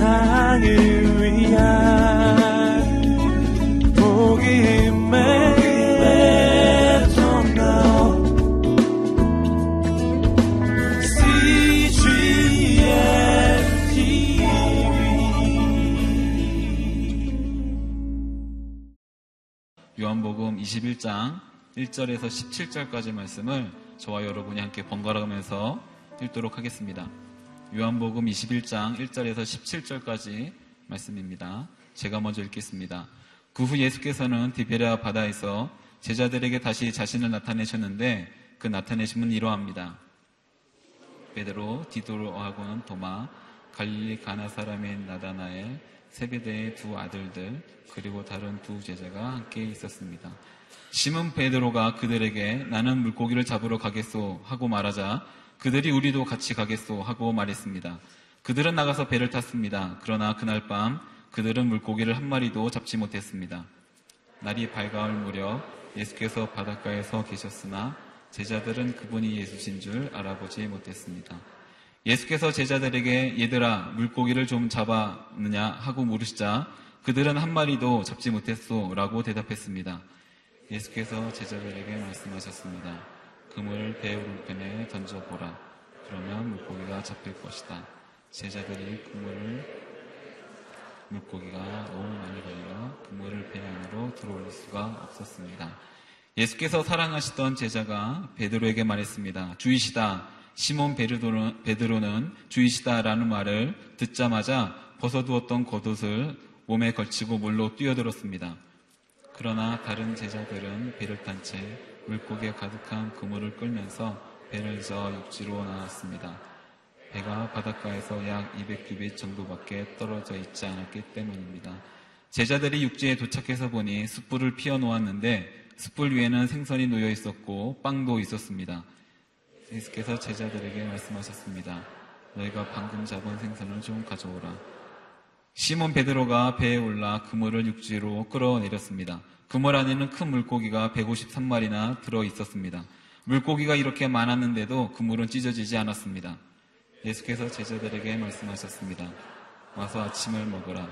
세상을 위한 복음의 요한복음 21장 1절에서 17절까지 말씀을 저와 여러분이 함께 번갈아가면서 읽도록 하겠습니다. 요한복음 21장 1절에서 17절까지 말씀입니다. 제가 먼저 읽겠습니다. 그 후 예수께서는 디베레아 바다에서 제자들에게 다시 자신을 나타내셨는데 그 나타내심은 이러합니다. 베드로, 디도로하고는 도마, 갈릴리 가나 사람인 나다나엘, 세베대의 두 아들들 그리고 다른 두 제자가 함께 있었습니다. 시몬 베드로가 그들에게 나는 물고기를 잡으러 가겠소 하고 말하자 그들이 우리도 같이 가겠소 하고 말했습니다. 그들은 나가서 배를 탔습니다. 그러나 그날 밤 그들은 물고기를 한 마리도 잡지 못했습니다. 날이 밝아올 무렵 예수께서 바닷가에 서 계셨으나 제자들은 그분이 예수신 줄 알아보지 못했습니다. 예수께서 제자들에게 얘들아 물고기를 좀 잡았느냐 하고 물으시자 그들은 한 마리도 잡지 못했소 라고 대답했습니다. 예수께서 제자들에게 말씀하셨습니다. 그물을 배 오른편에 던져보라. 그러면 물고기가 잡힐 것이다. 제자들이 그물을 물고기가 너무 많이 걸려 그물을 배 안으로 들어올릴 수가 없었습니다. 예수께서 사랑하시던 제자가 베드로에게 말했습니다. 주이시다. 시몬 베드로는, 베드로는 주이시다라는 말을 듣자마자 벗어두었던 겉옷을 몸에 걸치고 물로 뛰어들었습니다. 그러나 다른 제자들은 배를 탄 채 물고기에 가득한 그물을 끌면서 배를 저어 육지로 나왔습니다. 배가 바닷가에서 약 200규빗 정도밖에 떨어져 있지 않았기 때문입니다. 제자들이 육지에 도착해서 보니 숯불을 피워 놓았는데 숯불 위에는 생선이 놓여 있었고 빵도 있었습니다. 예수께서 제자들에게 말씀하셨습니다. 너희가 방금 잡은 생선을 좀 가져오라. 시몬 베드로가 배에 올라 그물을 육지로 끌어내렸습니다. 그물 안에는 큰 물고기가 153마리나 들어 있었습니다. 물고기가 이렇게 많았는데도 그물은 찢어지지 않았습니다. 예수께서 제자들에게 말씀하셨습니다. 와서 아침을 먹으라.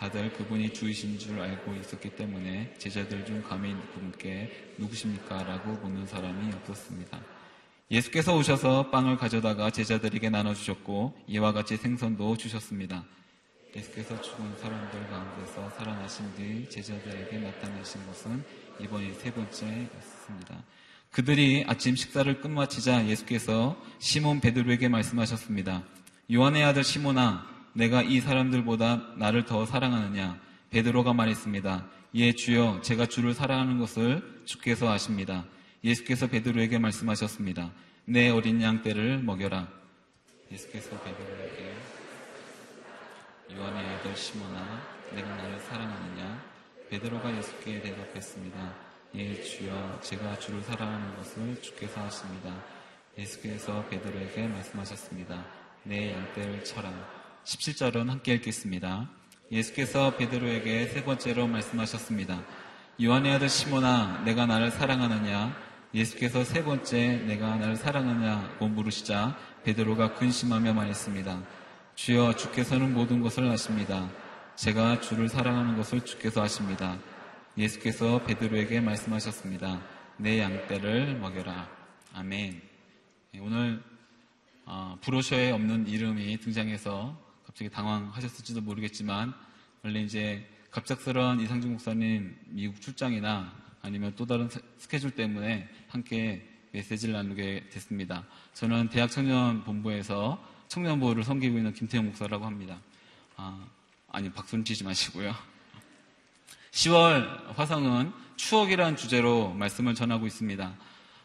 다들 그분이 주이신 줄 알고 있었기 때문에 제자들 중 감히 그분께 누구십니까? 라고 묻는 사람이 없었습니다. 예수께서 오셔서 빵을 가져다가 제자들에게 나눠주셨고 이와 같이 생선도 주셨습니다. 예수께서 죽은 사람들 가운데서 살아나신 뒤 제자들에게 나타내신 것은 이번이 세 번째였습니다. 그들이 아침 식사를 끝마치자 예수께서 시몬 베드로에게 말씀하셨습니다. 요한의 아들 시몬아, 내가 이 사람들보다 나를 더 사랑하느냐? 베드로가 말했습니다. 예, 주여, 제가 주를 사랑하는 것을 주께서 아십니다. 예수께서 베드로에게 말씀하셨습니다. 내 어린 양 떼를 먹여라. 예수께서 베드로에게 요한의 아들 시몬아 내가 나를 사랑하느냐? 베드로가 예수께 대답했습니다. 예 주여 제가 주를 사랑하는 것을 주께서 하십니다. 예수께서 베드로에게 말씀하셨습니다. 내 양떼를 쳐라. 17절은 함께 읽겠습니다. 예수께서 베드로에게 세 번째로 말씀하셨습니다. 요한의 아들 시몬아 내가 나를 사랑하느냐? 예수께서 세 번째 내가 나를 사랑하냐고 물으시자 베드로가 근심하며 말했습니다. 주여 주께서는 모든 것을 아십니다. 제가 주를 사랑하는 것을 주께서 아십니다. 예수께서 베드로에게 말씀하셨습니다. 내 양떼를 먹여라. 아멘. 네, 오늘 어, 브로셔에 없는 이름이 등장해서 갑자기 당황하셨을지도 모르겠지만 원래 이제 갑작스러운 이상중 목사님 미국 출장이나 아니면 또 다른 스케줄 때문에 함께 메시지를 나누게 됐습니다. 저는 대학 청년 본부에서 청년부를 섬기고 있는 김태형 목사라고 합니다. 아, 아니 박수는 치지 마시고요. 10월 화성은 추억이라는 주제로 말씀을 전하고 있습니다.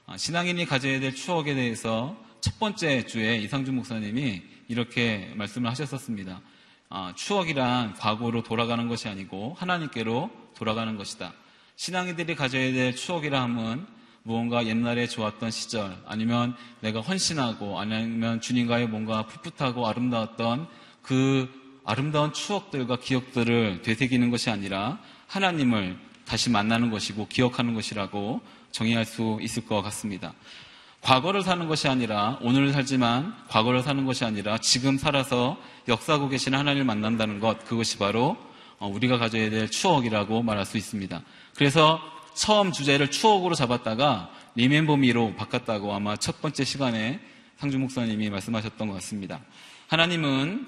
아, 신앙인이 가져야 될 추억에 대해서 첫 번째 주에 이상준 목사님이 이렇게 말씀을 하셨었습니다. 아, 추억이란 과거로 돌아가는 것이 아니고 하나님께로 돌아가는 것이다. 신앙인들이 가져야 될 추억이라 함은 무언가 옛날에 좋았던 시절 아니면 내가 헌신하고 아니면 주님과의 뭔가 풋풋하고 아름다웠던 그 아름다운 추억들과 기억들을 되새기는 것이 아니라 하나님을 다시 만나는 것이고 기억하는 것이라고 정의할 수 있을 것 같습니다. 과거를 사는 것이 아니라 오늘을 살지만 과거를 사는 것이 아니라 지금 살아서 역사하고 계신 하나님을 만난다는 것 그것이 바로 어, 우리가 가져야 될 추억이라고 말할 수 있습니다. 그래서 처음 주제를 추억으로 잡았다가 리멤버 미로 바꿨다고 아마 첫 번째 시간에 상주 목사님이 말씀하셨던 것 같습니다. 하나님은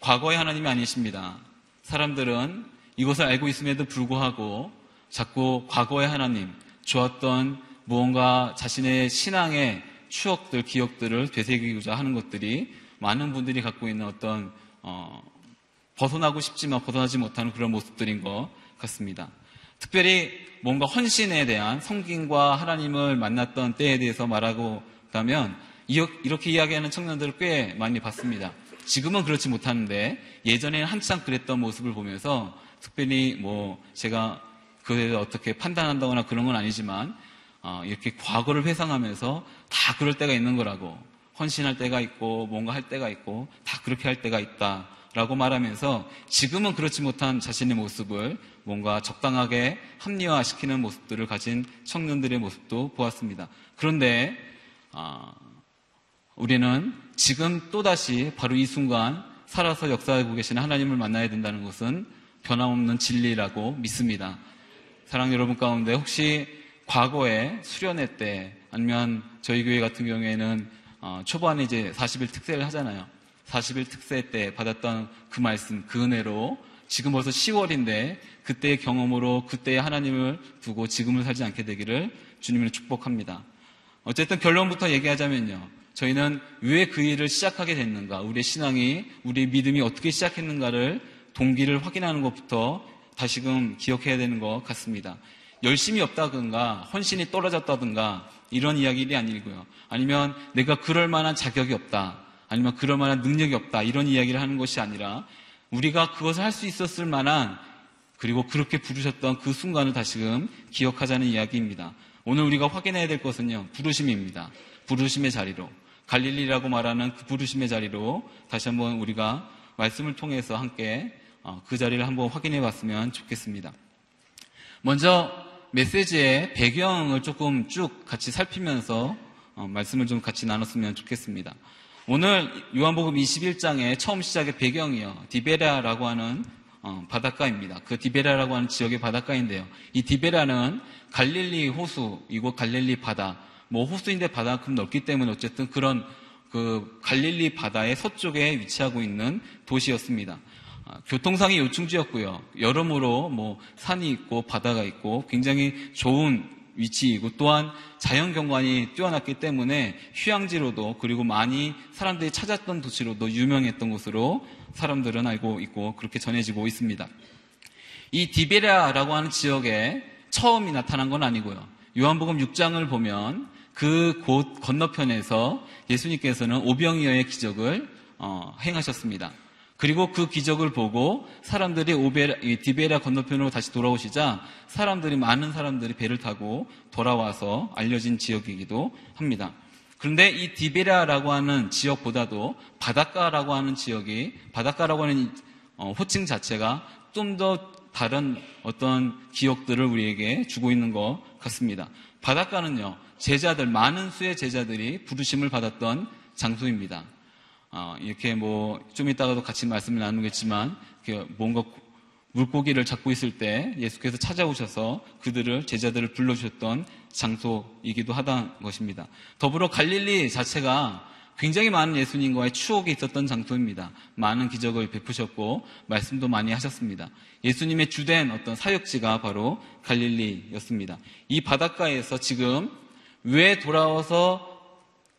과거의 하나님이 아니십니다. 사람들은 이것을 알고 있음에도 불구하고 자꾸 과거의 하나님, 좋았던 무언가 자신의 신앙의 추억들, 기억들을 되새기고자 하는 것들이 많은 분들이 갖고 있는 어떤 어, 벗어나고 싶지만 벗어나지 못하는 그런 모습들인 것 같습니다. 특별히 뭔가 헌신에 대한 성김과 하나님을 만났던 때에 대해서 말하고 있다면 이렇게 이야기하는 청년들을 꽤 많이 봤습니다. 지금은 그렇지 못하는데 예전에는 한참 그랬던 모습을 보면서 특별히 뭐 제가 그에 대해서 어떻게 판단한다거나 그런 건 아니지만 어, 이렇게 과거를 회상하면서 다 그럴 때가 있는 거라고 헌신할 때가 있고 뭔가 할 때가 있고 다 그렇게 할 때가 있다. 라고 말하면서 지금은 그렇지 못한 자신의 모습을 뭔가 적당하게 합리화시키는 모습들을 가진 청년들의 모습도 보았습니다. 그런데 어, 우리는 지금 또다시 바로 이 순간 살아서 역사하고 계시는 하나님을 만나야 된다는 것은 변함없는 진리라고 믿습니다. 사랑 여러분 가운데 혹시 과거에 수련회 때 아니면 저희 교회 같은 경우에는 어, 초반에 이제 40일 특세를 하잖아요. 40일 특세 때 받았던 그 말씀, 그 은혜로 지금 벌써 10월인데 그때의 경험으로 그때의 하나님을 두고 지금을 살지 않게 되기를 주님을 축복합니다. 어쨌든 결론부터 얘기하자면요. 저희는 왜 그 일을 시작하게 됐는가, 우리의 신앙이, 우리의 믿음이 어떻게 시작했는가를 동기를 확인하는 것부터 다시금 기억해야 되는 것 같습니다. 열심히 없다든가, 헌신이 떨어졌다든가, 이런 이야기들이 아니고요. 아니면 내가 그럴 만한 자격이 없다. 아니면 그럴 만한 능력이 없다. 이런 이야기를 하는 것이 아니라 우리가 그것을 할 수 있었을 만한 그리고 그렇게 부르셨던 그 순간을 다시금 기억하자는 이야기입니다. 오늘 우리가 확인해야 될 것은요. 부르심입니다. 부르심의 자리로. 갈릴리라고 말하는 그 부르심의 자리로 다시 한번 우리가 말씀을 통해서 함께 어, 그 자리를 한번 확인해 봤으면 좋겠습니다. 먼저 메시지의 배경을 조금 쭉 같이 살피면서 어, 말씀을 좀 같이 나눴으면 좋겠습니다. 오늘 요한복음 21장의 처음 시작의 배경이요. 디베라라고 하는 어, 바닷가입니다. 그 디베라라고 하는 지역의 바닷가인데요. 이 디베라는 갈릴리 호수, 이곳 갈릴리 바다, 뭐 호수인데 바다만큼 넓기 때문에 어쨌든 그런 그 갈릴리 바다의 서쪽에 위치하고 있는 도시였습니다. 아, 교통상의 요충지였고요. 여러모로 뭐 산이 있고 바다가 있고 굉장히 좋은 위치이고 또한 자연 경관이 뛰어났기 때문에 휴양지로도 그리고 많이 사람들이 찾았던 도시로도 유명했던 곳으로 사람들은 알고 있고 그렇게 전해지고 있습니다. 이 디베라라고 하는 지역에 처음이 나타난 건 아니고요. 요한복음 6장을 보면 그 곳 건너편에서 예수님께서는 오병이어의 기적을 어, 행하셨습니다. 그리고 그 기적을 보고 사람들이 오베라, 디베라 건너편으로 다시 돌아오시자 사람들이 많은 사람들이 배를 타고 돌아와서 알려진 지역이기도 합니다. 그런데 이 디베라라고 하는 지역보다도 바닷가라고 하는 지역이 바닷가라고 하는 어, 호칭 자체가 좀 더 다른 어떤 기억들을 우리에게 주고 있는 것 같습니다. 바닷가는요 제자들 많은 수의 제자들이 부르심을 받았던 장소입니다. 어, 이렇게 뭐 좀 이따가도 같이 말씀을 나누겠지만 뭔가 물고기를 잡고 있을 때 예수께서 찾아오셔서 그들을 제자들을 불러주셨던 장소이기도 하다는 것입니다. 더불어 갈릴리 자체가 굉장히 많은 예수님과의 추억이 있었던 장소입니다. 많은 기적을 베푸셨고 말씀도 많이 하셨습니다. 예수님의 주된 어떤 사역지가 바로 갈릴리였습니다. 이 바닷가에서 지금 왜 돌아와서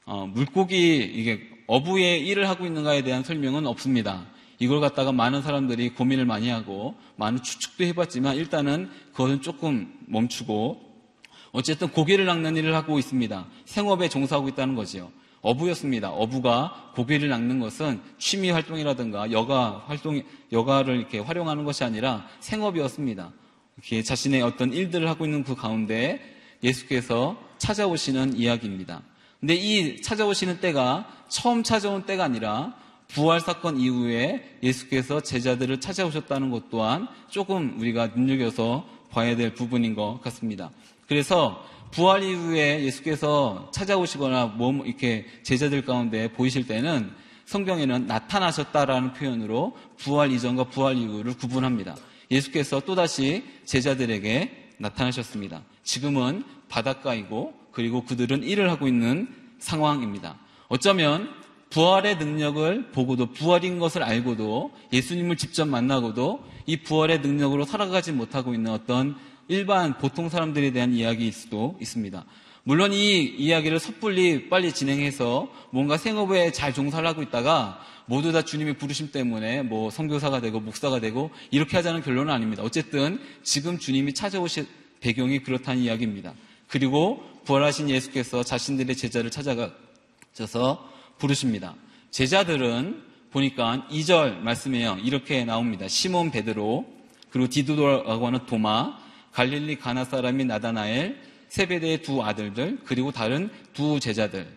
어, 물고기 이게 어부의 일을 하고 있는가에 대한 설명은 없습니다. 이걸 갖다가 많은 사람들이 고민을 많이 하고 많은 추측도 해봤지만 일단은 그것은 조금 멈추고 어쨌든 고기를 낚는 일을 하고 있습니다. 생업에 종사하고 있다는 거지요. 어부였습니다. 어부가 고기를 낚는 것은 취미 활동이라든가 여가 활동, 여가를 이렇게 활용하는 것이 아니라 생업이었습니다. 이렇게 자신의 어떤 일들을 하고 있는 그 가운데 예수께서 찾아오시는 이야기입니다. 근데 이 찾아오시는 때가 처음 찾아온 때가 아니라 부활 사건 이후에 예수께서 제자들을 찾아오셨다는 것 또한 조금 우리가 눈여겨서 봐야 될 부분인 것 같습니다. 그래서 부활 이후에 예수께서 찾아오시거나 몸 이렇게 제자들 가운데 보이실 때는 성경에는 나타나셨다라는 표현으로 부활 이전과 부활 이후를 구분합니다. 예수께서 또다시 제자들에게 나타나셨습니다. 지금은 바닷가이고 그리고 그들은 일을 하고 있는 상황입니다. 어쩌면 부활의 능력을 보고도 부활인 것을 알고도 예수님을 직접 만나고도 이 부활의 능력으로 살아가지 못하고 있는 어떤 일반 보통 사람들에 대한 이야기일 수도 있습니다. 물론 이 이야기를 섣불리 빨리 진행해서 뭔가 생업에 잘 종사를 하고 있다가 모두 다 주님의 부르심 때문에 뭐 선교사가 되고 목사가 되고 이렇게 하자는 결론은 아닙니다. 어쨌든 지금 주님이 찾아오실 배경이 그렇다는 이야기입니다. 그리고 부활하신 예수께서 자신들의 제자를 찾아가셔서 부르십니다. 제자들은 보니까 2절 말씀에요. 이렇게 나옵니다. 시몬 베드로, 그리고 디도라고 하는 도마, 갈릴리 가나 사람인 나다나엘, 세베대의 두 아들들, 그리고 다른 두 제자들.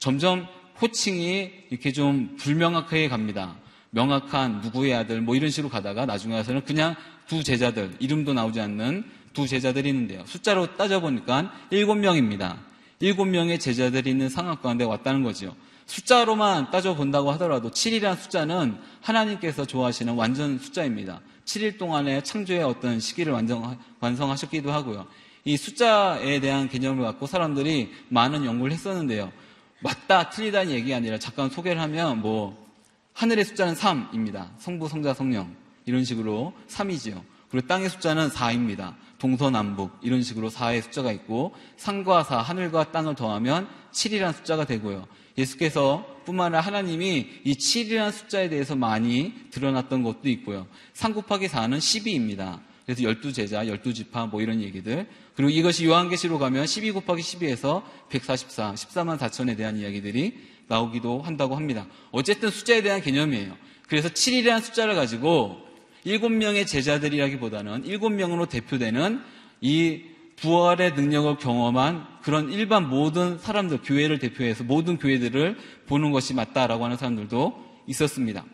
점점 호칭이 이렇게 좀 불명확하게 갑니다. 명확한 누구의 아들, 뭐 이런 식으로 가다가 나중에 가서는 그냥 두 제자들, 이름도 나오지 않는 두 제자들이 있는데요. 숫자로 따져보니까 일곱 명입니다. 일곱 명의 제자들이 있는 상황 가운데 왔다는 거죠. 숫자로만 따져본다고 하더라도 7이라는 숫자는 하나님께서 좋아하시는 완전 숫자입니다. 7일 동안의 창조의 어떤 시기를 완성, 완성하셨기도 하고요. 이 숫자에 대한 개념을 갖고 사람들이 많은 연구를 했었는데요. 맞다, 틀리다는 얘기가 아니라 잠깐 소개를 하면 뭐, 하늘의 숫자는 3입니다. 성부, 성자, 성령. 이런 식으로 3이지요. 그리고 땅의 숫자는 4입니다. 동서남북. 이런 식으로 4의 숫자가 있고, 산과 사, 하늘과 땅을 더하면 7이라는 숫자가 되고요. 예수께서 뿐만 아니라 하나님이 이 7이라는 숫자에 대해서 많이 드러났던 것도 있고요. 3 곱하기 4는 12입니다. 그래서 12제자, 12지파 뭐 이런 얘기들. 그리고 이것이 요한계시로 가면 12 곱하기 12에서 144, 14만 4천에 대한 이야기들이 나오기도 한다고 합니다. 어쨌든 숫자에 대한 개념이에요. 그래서 7이라는 숫자를 가지고 7명의 제자들이라기보다는 7명으로 대표되는 이 부활의 능력을 경험한 그런 일반 모든 사람들, 교회를 대표해서 모든 교회들을 보는 것이 맞다라고 하는 사람들도 있었습니다.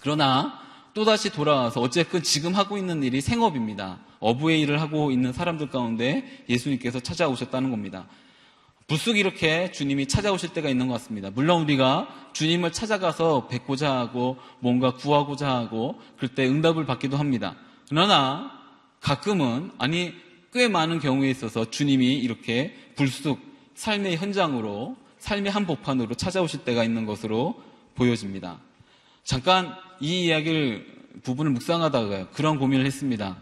그러나 또다시 돌아와서 어쨌든 지금 하고 있는 일이 생업입니다. 어부의 일을 하고 있는 사람들 가운데 예수님께서 찾아오셨다는 겁니다. 불쑥 이렇게 주님이 찾아오실 때가 있는 것 같습니다. 물론 우리가 주님을 찾아가서 뵙고자 하고 뭔가 구하고자 하고 그럴 때 응답을 받기도 합니다. 그러나 가끔은 아니 꽤 많은 경우에 있어서 주님이 이렇게 불쑥 삶의 현장으로 삶의 한복판으로 찾아오실 때가 있는 것으로 보여집니다. 잠깐 이 이야기를 부분을 묵상하다가요. 그런 고민을 했습니다.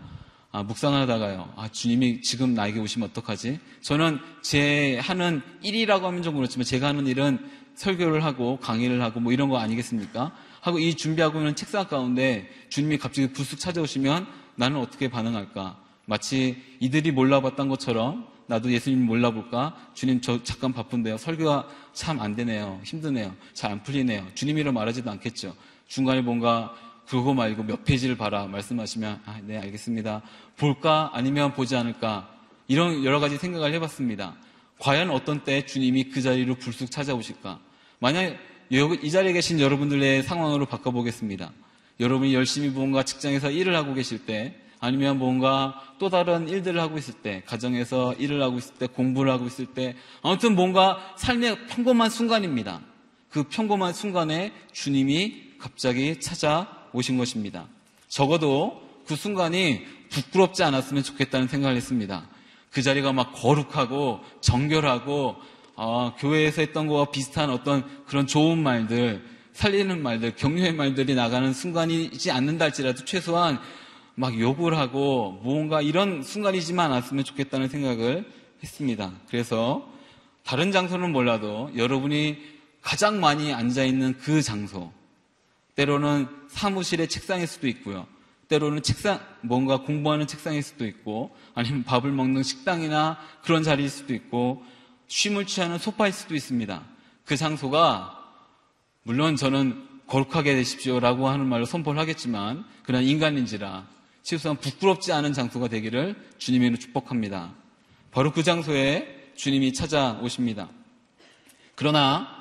아, 묵상하다가요. 아, 주님이 지금 나에게 오시면 어떡하지? 저는 제 하는 일이라고 하면 좀 그렇지만 제가 하는 일은 설교를 하고 강의를 하고 뭐 이런 거 아니겠습니까? 하고 이 준비하고 있는 책상 가운데 주님이 갑자기 불쑥 찾아오시면 나는 어떻게 반응할까? 마치 이들이 몰라봤던 것처럼 나도 예수님 몰라볼까? 주님 저 잠깐 바쁜데요. 설교가 참 안 되네요. 힘드네요. 잘 안 풀리네요. 주님이라 말하지도 않겠죠. 중간에 뭔가 그거 말고 몇 페이지를 봐라 말씀하시면 아, 네 알겠습니다. 볼까 아니면 보지 않을까 이런 여러 가지 생각을 해봤습니다. 과연 어떤 때 주님이 그 자리로 불쑥 찾아오실까? 만약 이 자리에 계신 여러분들의 상황으로 바꿔보겠습니다. 여러분이 열심히 뭔가 직장에서 일을 하고 계실 때 아니면 뭔가 또 다른 일들을 하고 있을 때, 가정에서 일을 하고 있을 때, 공부를 하고 있을 때, 아무튼 뭔가 삶의 평범한 순간입니다. 그 평범한 순간에 주님이 갑자기 찾아 오신 것입니다. 적어도 그 순간이 부끄럽지 않았으면 좋겠다는 생각을 했습니다. 그 자리가 막 거룩하고 정결하고 어, 교회에서 했던 거와 비슷한 어떤 그런 좋은 말들, 살리는 말들, 격려의 말들이 나가는 순간이지 않는다 할지라도 최소한 막 욕을 하고 무언가 이런 순간이지만 않았으면 좋겠다는 생각을 했습니다. 그래서 다른 장소는 몰라도 여러분이 가장 많이 앉아있는 그 장소, 때로는 사무실의 책상일 수도 있고요. 때로는 책상, 뭔가 공부하는 책상일 수도 있고, 아니면 밥을 먹는 식당이나 그런 자리일 수도 있고, 쉼을 취하는 소파일 수도 있습니다. 그 장소가, 물론 저는 거룩하게 되십시오라고 하는 말로 선포를 하겠지만, 그런 인간인지라 최소한 부끄럽지 않은 장소가 되기를 주님으로 축복합니다. 바로 그 장소에 주님이 찾아오십니다. 그러나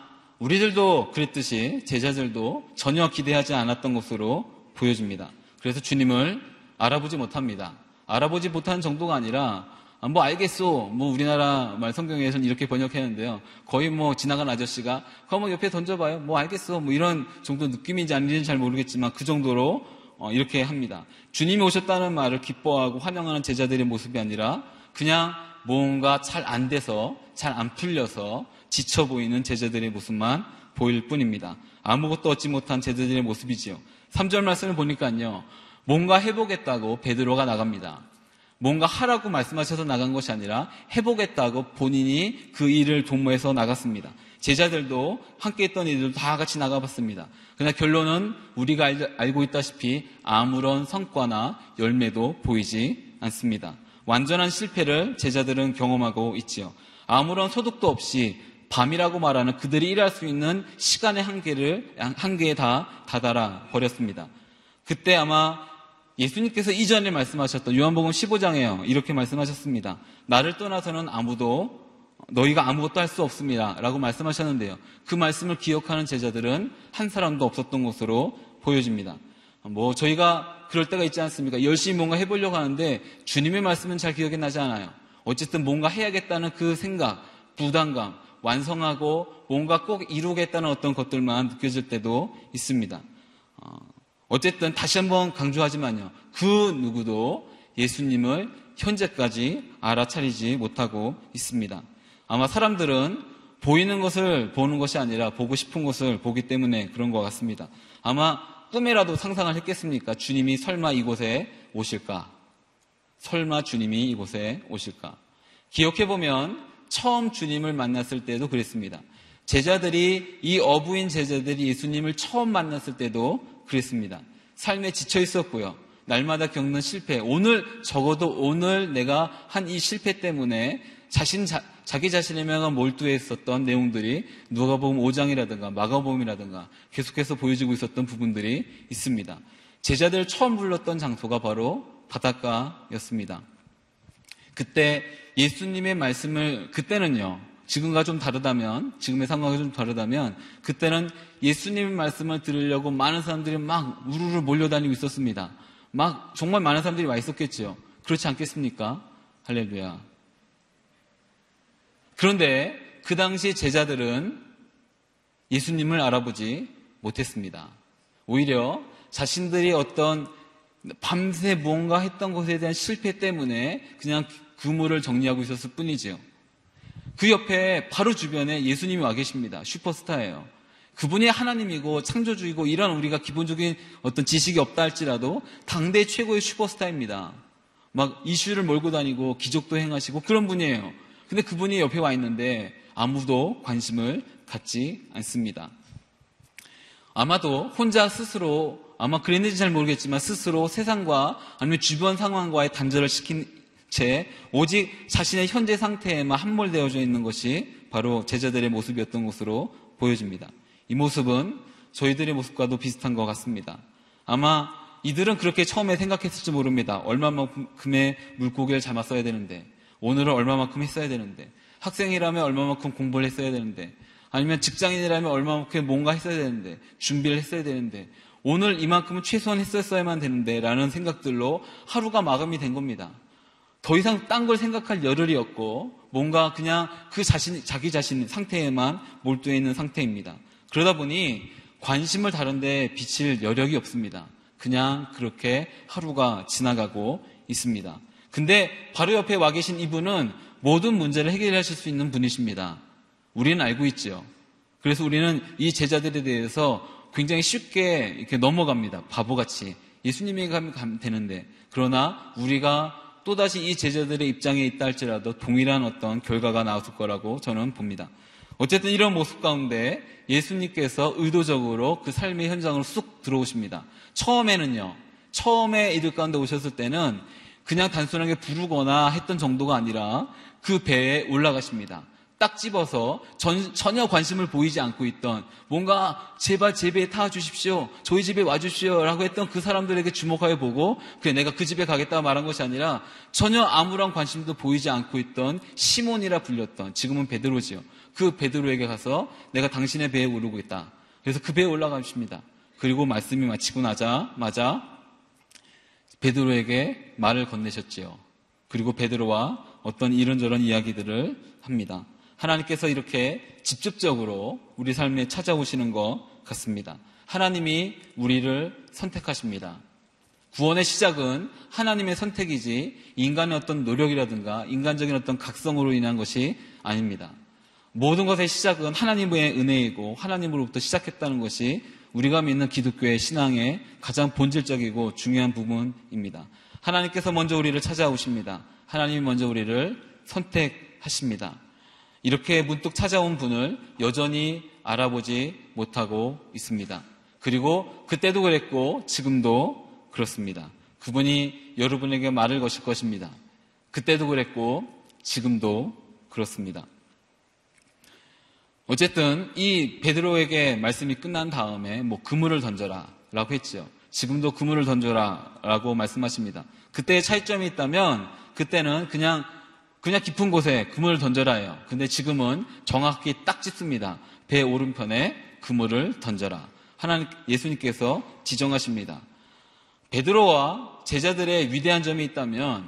우리들도 그랬듯이 제자들도 전혀 기대하지 않았던 것으로 보여집니다. 그래서 주님을 알아보지 못합니다. 알아보지 못한 정도가 아니라 아, 뭐 알겠소. 뭐 우리나라 말 성경에서는 이렇게 번역했는데요. 거의 뭐 지나간 아저씨가 그거 뭐 옆에 던져봐요. 뭐 알겠어. 뭐 이런 정도 느낌인지 아닌지는 잘 모르겠지만 그 정도로 어, 이렇게 합니다. 주님이 오셨다는 말을 기뻐하고 환영하는 제자들의 모습이 아니라 그냥 뭔가 잘 안 돼서 잘 안 풀려서 지쳐 보이는 제자들의 모습만 보일 뿐입니다. 아무것도 얻지 못한 제자들의 모습이지요. 3절 말씀을 보니까요. 뭔가 해보겠다고 베드로가 나갑니다. 뭔가 하라고 말씀하셔서 나간 것이 아니라 해보겠다고 본인이 그 일을 도모해서 나갔습니다. 제자들도 함께 했던 이들도 다 같이 나가봤습니다. 그러나 결론은 우리가 알고 있다시피 아무런 성과나 열매도 보이지 않습니다. 완전한 실패를 제자들은 경험하고 있지요. 아무런 소득도 없이 밤이라고 말하는 그들이 일할 수 있는 시간의 한계를 한계에 다 다다라 버렸습니다. 그때 아마 예수님께서 이전에 말씀하셨던 요한복음 15장에요. 이렇게 말씀하셨습니다. 나를 떠나서는 아무도 너희가 아무것도 할 수 없습니다. 라고 말씀하셨는데요. 그 말씀을 기억하는 제자들은 한 사람도 없었던 것으로 보여집니다. 뭐 저희가 그럴 때가 있지 않습니까? 열심히 뭔가 해보려고 하는데 주님의 말씀은 잘 기억이 나지 않아요. 어쨌든 뭔가 해야겠다는 그 생각, 부담감, 완성하고 뭔가 꼭 이루겠다는 어떤 것들만 느껴질 때도 있습니다. 어, 쨌든 다시 한번 강조하지만요. 그 누구도 예수님을 현재까지 알아차리지 못하고 있습니다. 아마 사람들은 보이는 것을 보는 것이 아니라 보고 싶은 것을 보기 때문에 그런 것 같습니다. 아마 꿈에라도 상상을 했겠습니까? 주님이 설마 이곳에 오실까? 설마 주님이 이곳에 오실까? 기억해보면 처음 주님을 만났을 때도 그랬습니다. 제자들이 이 어부인 제자들이 예수님을 처음 만났을 때도 그랬습니다. 삶에 지쳐 있었고요. 날마다 겪는 실패. 오늘 적어도 오늘 내가 한 이 실패 때문에 자신 자, 기 자신에만 몰두했었던 내용들이 누가복음 5장이라든가 마가복음이라든가 계속해서 보여지고 있었던 부분들이 있습니다. 제자들 처음 불렀던 장소가 바로 바닷가였습니다. 그때 예수님의 말씀을 그때는요. 지금과 좀 다르다면 지금의 상황과 좀 다르다면 그때는 예수님의 말씀을 들으려고 많은 사람들이 막 우르르 몰려다니고 있었습니다. 막 정말 많은 사람들이 와 있었겠죠. 그렇지 않겠습니까? 할렐루야. 그런데 그 당시 제자들은 예수님을 알아보지 못했습니다. 오히려 자신들이 어떤 밤새 무언가 했던 것에 대한 실패 때문에 그냥 그물을 정리하고 있었을 뿐이지요. 그 옆에 바로 주변에 예수님이 와 계십니다. 슈퍼스타예요. 그분이 하나님이고 창조주이고 이런 우리가 기본적인 어떤 지식이 없다 할지라도 당대 최고의 슈퍼스타입니다. 막 이슈를 몰고 다니고 기적도 행하시고 그런 분이에요. 근데 그분이 옆에 와 있는데 아무도 관심을 갖지 않습니다. 아마도 혼자 스스로 아마 그랬는지 잘 모르겠지만 스스로 세상과 아니면 주변 상황과의 단절을 시킨 채 오직 자신의 현재 상태에만 함몰되어져 있는 것이 바로 제자들의 모습이었던 것으로 보여집니다. 이 모습은 저희들의 모습과도 비슷한 것 같습니다. 아마 이들은 그렇게 처음에 생각했을지 모릅니다. 얼마만큼의 물고기를 잡았어야 되는데, 오늘은 얼마만큼 했어야 되는데, 학생이라면 얼마만큼 공부를 했어야 되는데, 아니면 직장인이라면 얼마만큼 뭔가 했어야 되는데, 준비를 했어야 되는데, 오늘 이만큼은 최소한 했었어야만 되는데, 라는 생각들로 하루가 마감이 된 겁니다. 더 이상 딴 걸 생각할 여를이 없고 뭔가 그냥 그 자신, 자기 자신 상태에만 몰두해 있는 상태입니다. 그러다 보니 관심을 다른데 비칠 여력이 없습니다. 그냥 그렇게 하루가 지나가고 있습니다. 근데 바로 옆에 와 계신 이분은 모든 문제를 해결하실 수 있는 분이십니다. 우리는 알고 있죠. 그래서 우리는 이 제자들에 대해서 굉장히 쉽게 이렇게 넘어갑니다. 바보같이. 예수님에게 가면 되는데. 그러나 우리가 또다시 이 제자들의 입장에 있다 할지라도 동일한 어떤 결과가 나왔을 거라고 저는 봅니다. 어쨌든 이런 모습 가운데 예수님께서 의도적으로 그 삶의 현장으로 쑥 들어오십니다. 처음에는요, 처음에 이들 가운데 오셨을 때는 그냥 단순하게 부르거나 했던 정도가 아니라 그 배에 올라가십니다. 딱 집어서 전, 전혀 관심을 보이지 않고 있던 뭔가 제발 제 배에 타 주십시오. 저희 집에 와 주십시오. 라고 했던 그 사람들에게 주목하여 보고 그래 내가 그 집에 가겠다 말한 것이 아니라 전혀 아무런 관심도 보이지 않고 있던 시몬이라 불렸던 지금은 베드로지요. 그 베드로에게 가서 내가 당신의 배에 오르고 있다. 그래서 그 배에 올라가십니다. 그리고 말씀이 마치고 나자마자 베드로에게 말을 건네셨지요. 그리고 베드로와 어떤 이런저런 이야기들을 합니다. 하나님께서 이렇게 직접적으로 우리 삶에 찾아오시는 것 같습니다. 하나님이 우리를 선택하십니다. 구원의 시작은 하나님의 선택이지 인간의 어떤 노력이라든가 인간적인 어떤 각성으로 인한 것이 아닙니다. 모든 것의 시작은 하나님의 은혜이고 하나님으로부터 시작했다는 것이 우리가 믿는 기독교의 신앙의 가장 본질적이고 중요한 부분입니다. 하나님께서 먼저 우리를 찾아오십니다. 하나님이 먼저 우리를 선택하십니다. 이렇게 문득 찾아온 분을 여전히 알아보지 못하고 있습니다. 그리고 그때도 그랬고 지금도 그렇습니다. 그분이 여러분에게 말을 거실 것입니다. 그때도 그랬고 지금도 그렇습니다. 어쨌든 이 베드로에게 말씀이 끝난 다음에 뭐 그물을 던져라라고 했죠. 지금도 그물을 던져라라고 말씀하십니다. 그때의 차이점이 있다면 그때는 그냥 그냥 깊은 곳에 그물을 던져라예요. 근데 지금은 정확히 딱 짚습니다. 배 오른편에 그물을 던져라. 하나님 예수님께서 지정하십니다. 베드로와 제자들의 위대한 점이 있다면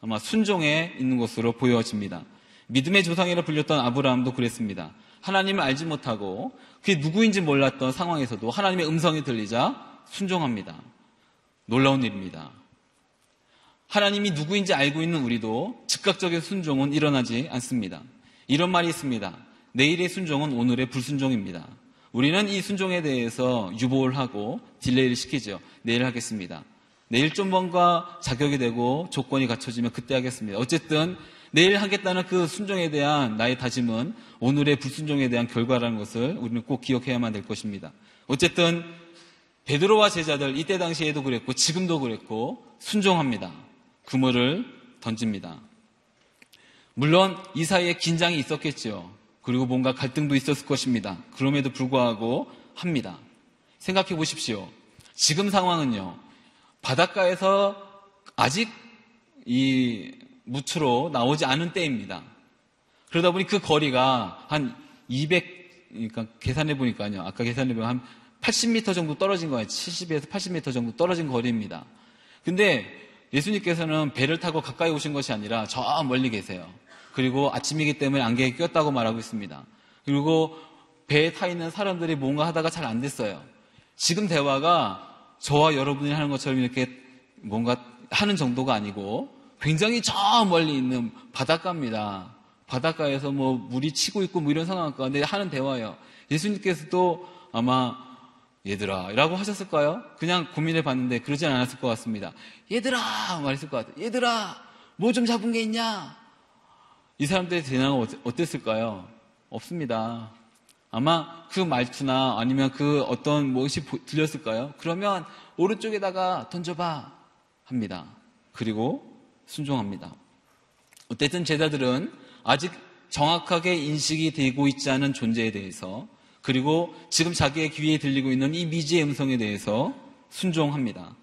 아마 순종에 있는 것으로 보여집니다. 믿음의 조상이라 불렸던 아브라함도 그랬습니다. 하나님을 알지 못하고 그게 누구인지 몰랐던 상황에서도 하나님의 음성이 들리자 순종합니다. 놀라운 일입니다. 하나님이 누구인지 알고 있는 우리도 즉각적인 순종은 일어나지 않습니다. 이런 말이 있습니다. 내일의 순종은 오늘의 불순종입니다. 우리는 이 순종에 대해서 유보를 하고 딜레이를 시키죠. 내일 하겠습니다. 내일 좀 뭔가 자격이 되고 조건이 갖춰지면 그때 하겠습니다. 어쨌든 내일 하겠다는 그 순종에 대한 나의 다짐은 오늘의 불순종에 대한 결과라는 것을 우리는 꼭 기억해야만 될 것입니다. 어쨌든 베드로와 제자들 이때 당시에도 그랬고 지금도 그랬고 순종합니다. 그물을 던집니다. 물론 이 사이에 긴장이 있었겠죠. 그리고 뭔가 갈등도 있었을 것입니다. 그럼에도 불구하고 합니다. 생각해 보십시오. 지금 상황은요. 바닷가에서 아직 이 무추로 나오지 않은 때입니다. 그러다 보니 그 거리가 한 200, 그러니까 계산해 보니까요. 아까 계산해 보면 한 80m 정도 떨어진 거예요. 70에서 80m 정도 떨어진 거리입니다. 근데 예수님께서는 배를 타고 가까이 오신 것이 아니라 저 멀리 계세요. 그리고 아침이기 때문에 안개에 꼈다고 말하고 있습니다. 그리고 배에 타 있는 사람들이 뭔가 하다가 잘 안 됐어요. 지금 대화가 저와 여러분이 하는 것처럼 이렇게 뭔가 하는 정도가 아니고 굉장히 저 멀리 있는 바닷가입니다. 바닷가에서 뭐 물이 치고 있고 뭐 이런 상황 가운데 하는 대화예요. 예수님께서도 아마 얘들아 라고 하셨을까요? 그냥 고민해 봤는데 그러진 않았을 것 같습니다. 얘들아 말했을 것 같아요. 얘들아 뭐 좀 잡은 게 있냐? 이 사람들의 대응은 어땠을까요? 없습니다. 아마 그 말투나 아니면 그 어떤 무엇이 들렸을까요? 그러면 오른쪽에다가 던져봐 합니다. 그리고 순종합니다. 어쨌든 제자들은 아직 정확하게 인식이 되고 있지 않은 존재에 대해서 그리고 지금 자기의 귀에 들리고 있는 이 미지의 음성에 대해서 순종합니다.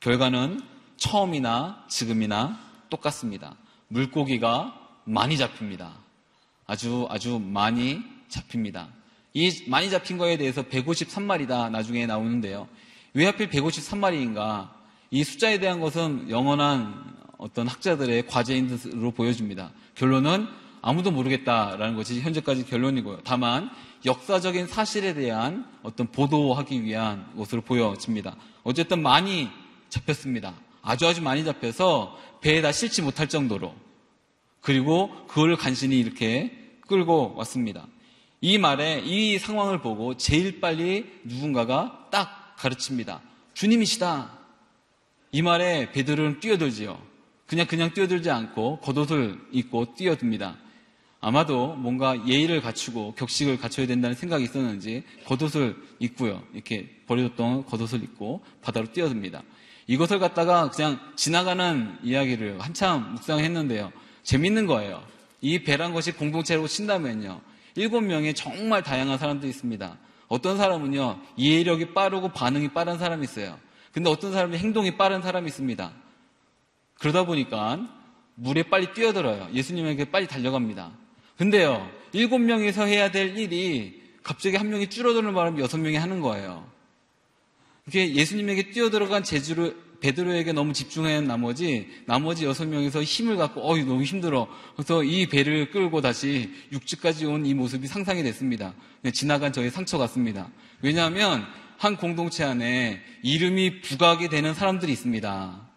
결과는 처음이나 지금이나 똑같습니다. 물고기가 많이 잡힙니다. 아주 아주 많이 잡힙니다. 이 많이 잡힌 거에 대해서 153마리다 나중에 나오는데요. 왜 하필 153마리인가? 이 숫자에 대한 것은 영원한 어떤 학자들의 과제인 듯으로 보여집니다. 결론은 아무도 모르겠다라는 것이 현재까지 결론이고요. 다만 역사적인 사실에 대한 어떤 보도하기 위한 것으로 보여집니다. 어쨌든 많이 잡혔습니다. 아주 아주 많이 잡혀서 배에다 실지 못할 정도로 그리고 그걸 간신히 이렇게 끌고 왔습니다. 이 말에 이 상황을 보고 제일 빨리 누군가가 딱 가르칩니다. 주님이시다. 이 말에 베드로는 뛰어들지요. 그냥 그냥 뛰어들지 않고 겉옷을 입고 뛰어듭니다. 아마도 뭔가 예의를 갖추고 격식을 갖춰야 된다는 생각이 있었는지 겉옷을 입고요. 이렇게 버려뒀던 겉옷을 입고 바다로 뛰어듭니다. 이것을 갖다가 그냥 지나가는 이야기를 한참 묵상했는데요. 재밌는 거예요. 이 배란 것이 공동체로 친다면요. 일곱 명의 정말 다양한 사람들이 있습니다. 어떤 사람은요, 이해력이 빠르고 반응이 빠른 사람이 있어요. 근데 어떤 사람은 행동이 빠른 사람이 있습니다. 그러다 보니까 물에 빨리 뛰어들어요. 예수님에게 빨리 달려갑니다. 근데요, 일곱 명이서 해야 될 일이 갑자기 한 명이 줄어드는 바람에 여섯 명이 하는 거예요. 이게 예수님에게 뛰어들어간 제주를, 베드로에게 너무 집중한 나머지 나머지 여섯 명에서 힘을 갖고 어이 너무 힘들어. 그래서 이 배를 끌고 다시 육지까지 온 이 모습이 상상이 됐습니다. 그냥 지나간 저의 상처 같습니다. 왜냐하면 한 공동체 안에 이름이 부각이 되는 사람들이 있습니다.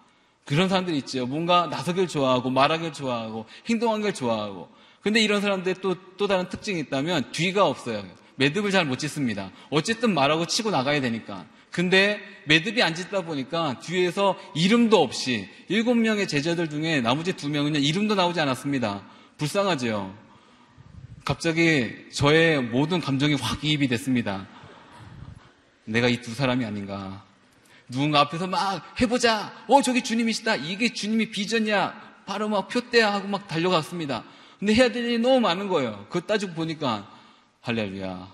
그런 사람들이 있죠. 뭔가 나서길 좋아하고 말하길 좋아하고 행동하길 좋아하고. 근데 이런 사람들의 또, 또 다른 특징이 있다면 뒤가 없어요. 매듭을 잘 못 짓습니다. 어쨌든 말하고 치고 나가야 되니까. 근데 매듭이 안 짓다 보니까 뒤에서 이름도 없이 일곱 명의 제자들 중에 나머지 두 명은요 이름도 나오지 않았습니다. 불쌍하죠. 갑자기 저의 모든 감정이 확 이입이 됐습니다. 내가 이 두 사람이 아닌가. 누군가 앞에서 막 해보자. 어 저기 주님이시다. 이게 주님이 비전이야. 바로 막 표대야 하고 막 달려갔습니다. 근데 해야 될 일이 너무 많은 거예요. 그거 따지고 보니까 할렐루야.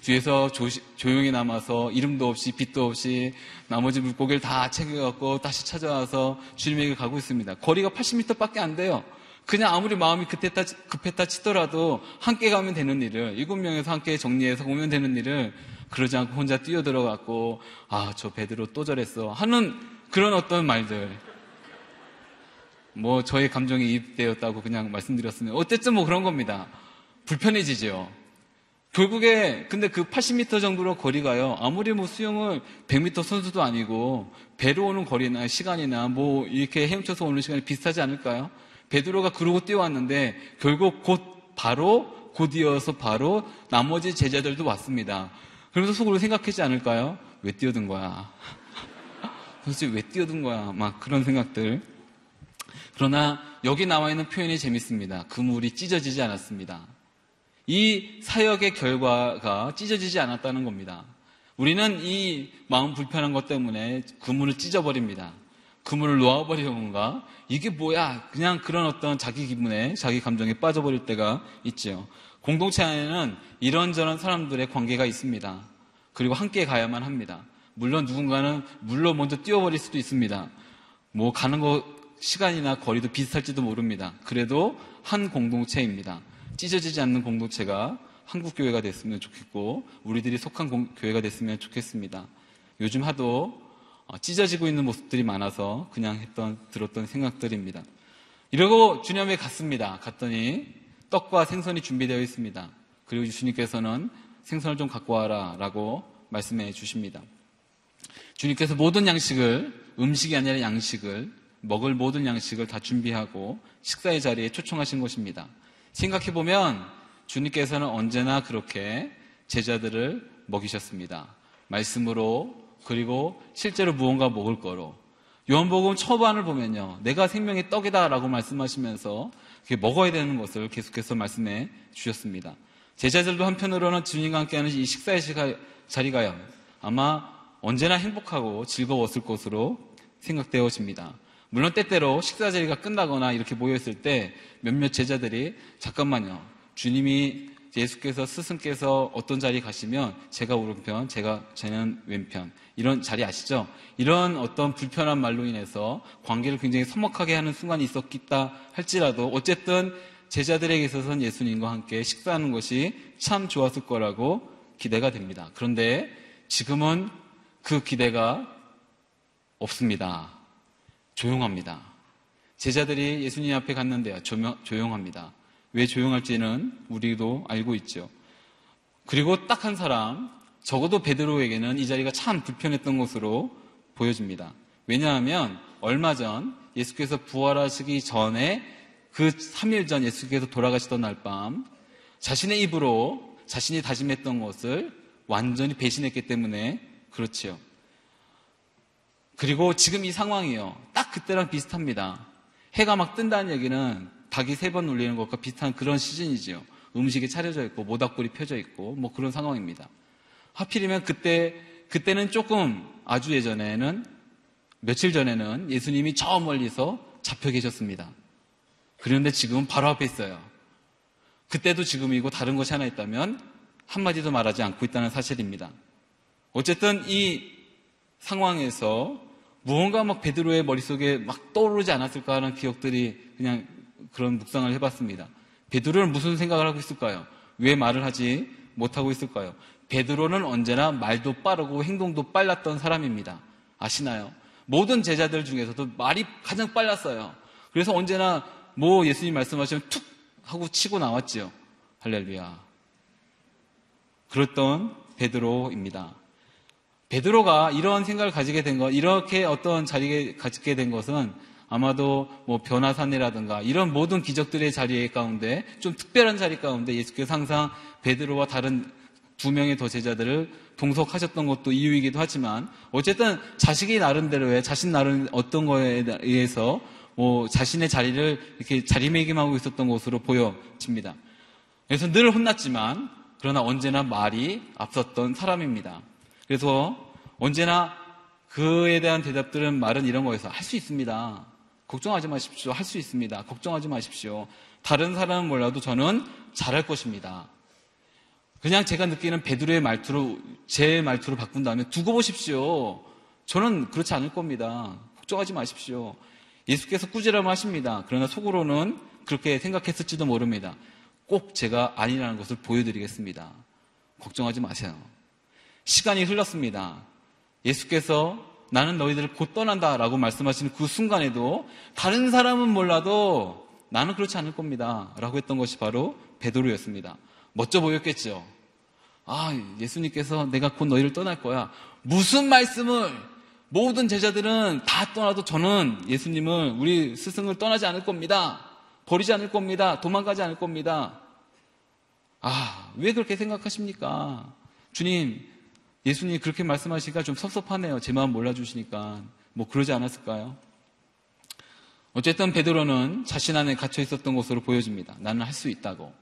뒤에서 조시, 조용히 남아서 이름도 없이 빛도 없이 나머지 물고기를 다 챙겨갖고 다시 찾아와서 주님에게 가고 있습니다. 거리가 80m밖에 안 돼요. 그냥 아무리 마음이 급했다, 급했다 치더라도 함께 가면 되는 일을 일곱 명에서 함께 정리해서 오면 되는 일을 그러지 않고 혼자 뛰어들어갔고 아 저 베드로 또 저랬어 하는 그런 어떤 말들 뭐 저의 감정이 이입되었다고 그냥 말씀드렸으면 어쨌든 뭐 그런 겁니다. 불편해지죠. 결국에 근데 그 80m 정도로 거리가요. 아무리 뭐 수영을 100m 선수도 아니고 배로 오는 거리나 시간이나 뭐 이렇게 헤엄쳐서 오는 시간이 비슷하지 않을까요? 베드로가 그러고 뛰어왔는데 결국 곧 바로 곧 이어서 바로 나머지 제자들도 왔습니다. 그러면서 속으로 생각하지 않을까요? 왜 뛰어든 거야? 도대체 왜 뛰어든 거야? 막 그런 생각들. 그러나 여기 나와 있는 표현이 재밌습니다. 그물이 찢어지지 않았습니다. 이 사역의 결과가 찢어지지 않았다는 겁니다. 우리는 이 마음 불편한 것 때문에 그물을 찢어버립니다. 그물을 놓아버리려는가? 이게 뭐야? 그냥 그런 어떤 자기 기분에, 자기 감정에 빠져버릴 때가 있죠. 공동체 안에는 이런저런 사람들의 관계가 있습니다. 그리고 함께 가야만 합니다. 물론 누군가는 물로 먼저 뛰어버릴 수도 있습니다. 뭐 가는 거 시간이나 거리도 비슷할지도 모릅니다. 그래도 한 공동체입니다. 찢어지지 않는 공동체가 한국 교회가 됐으면 좋겠고 우리들이 속한 공, 교회가 됐으면 좋겠습니다. 요즘 하도 어, 찢어지고 있는 모습들이 많아서 그냥 했던 들었던 생각들입니다. 이러고 주님에 갔습니다. 갔더니 떡과 생선이 준비되어 있습니다. 그리고 주님께서는 생선을 좀 갖고 와라라고 말씀해 주십니다. 주님께서 모든 양식을 음식이 아니라 양식을 먹을 모든 양식을 다 준비하고 식사의 자리에 초청하신 것입니다. 생각해 보면 주님께서는 언제나 그렇게 제자들을 먹이셨습니다. 말씀으로 그리고 실제로 무언가 먹을 거로 요한복음 초반을 보면요. 내가 생명의 떡이다라고 말씀하시면서 먹어야 되는 것을 계속해서 말씀해 주셨습니다. 제자들도 한편으로는 주님과 함께하는 이 식사의 자리가요. 아마 언제나 행복하고 즐거웠을 것으로 생각되어집니다. 물론 때때로 식사 자리가 끝나거나 이렇게 모여있을 때 몇몇 제자들이 잠깐만요. 주님이 예수께서 스승께서 어떤 자리 가시면 제가 오른편, 제가 쟤는 왼편 이런 자리 아시죠? 이런 어떤 불편한 말로 인해서 관계를 굉장히 서먹하게 하는 순간이 있었겠다 할지라도 어쨌든 제자들에게 있어서는 예수님과 함께 식사하는 것이 참 좋았을 거라고 기대가 됩니다. 그런데 지금은 그 기대가 없습니다. 조용합니다. 제자들이 예수님 앞에 갔는데요. 조용합니다. 왜 조용할지는 우리도 알고 있죠. 그리고 딱 한 사람, 적어도 베드로에게는 이 자리가 참 불편했던 것으로 보여집니다. 왜냐하면 얼마 전 예수께서 부활하시기 전에 그 3일 전 예수께서 돌아가시던 날 밤 자신의 입으로 자신이 다짐했던 것을 완전히 배신했기 때문에 그렇지요. 그리고 지금 이 상황이요. 딱 그때랑 비슷합니다. 해가 막 뜬다는 얘기는 닭이 세 번 울리는 것과 비슷한 그런 시즌이지요. 음식이 차려져 있고 모닥불이 펴져 있고 뭐 그런 상황입니다. 하필이면 그때 그때는 조금 아주 예전에는 며칠 전에는 예수님이 저 멀리서 잡혀 계셨습니다. 그런데 지금은 바로 앞에 있어요. 그때도 지금이고 다른 것이 하나 있다면 한마디도 말하지 않고 있다는 사실입니다. 어쨌든 이 상황에서 무언가 막 베드로의 머릿속에 막 떠오르지 않았을까 하는 기억들이 그냥 그런 묵상을 해봤습니다. 베드로는 무슨 생각을 하고 있을까요? 왜 말을 하지 못하고 있을까요? 베드로는 언제나 말도 빠르고 행동도 빨랐던 사람입니다. 아시나요? 모든 제자들 중에서도 말이 가장 빨랐어요. 그래서 언제나 뭐 예수님 말씀하시면 툭 하고 치고 나왔지요. 할렐루야. 그랬던 베드로입니다. 베드로가 이런 생각을 가지게 된 것, 이렇게 어떤 자리에 가지게 된 것은 아마도 뭐 변화산이라든가 이런 모든 기적들의 자리 가운데 좀 특별한 자리 가운데 예수께서 항상 베드로와 다른 두 명의 더 제자들을 동석하셨던 것도 이유이기도 하지만 어쨌든 자식이 나름대로의 자신 나름 어떤 거에 의해서 뭐 자신의 자리를 이렇게 자리매김하고 있었던 것으로 보여집니다. 그래서 늘 혼났지만 그러나 언제나 말이 앞섰던 사람입니다. 그래서 언제나 그에 대한 대답들은 말은 이런 거에서 할 수 있습니다. 걱정하지 마십시오. 할 수 있습니다. 걱정하지 마십시오. 다른 사람은 몰라도 저는 잘할 것입니다. 그냥 제가 느끼는 베드로의 말투로 제 말투로 바꾼다면 두고 보십시오. 저는 그렇지 않을 겁니다. 걱정하지 마십시오. 예수께서 꾸지람 하십니다. 그러나 속으로는 그렇게 생각했을지도 모릅니다. 꼭 제가 아니라는 것을 보여드리겠습니다. 걱정하지 마세요. 시간이 흘렀습니다. 예수께서 나는 너희들을 곧 떠난다 라고 말씀하시는 그 순간에도 다른 사람은 몰라도 나는 그렇지 않을 겁니다. 라고 했던 것이 바로 베드로였습니다. 멋져 보였겠죠. 아, 예수님께서 내가 곧 너희를 떠날 거야. 무슨 말씀을 모든 제자들은 다 떠나도 저는 예수님을 우리 스승을 떠나지 않을 겁니다. 버리지 않을 겁니다. 도망가지 않을 겁니다. 아, 왜 그렇게 생각하십니까? 주님, 예수님이 그렇게 말씀하시니까 좀 섭섭하네요. 제 마음 몰라주시니까. 뭐 그러지 않았을까요? 어쨌든 베드로는 자신 안에 갇혀 있었던 것으로 보여집니다. 나는 할 수 있다고.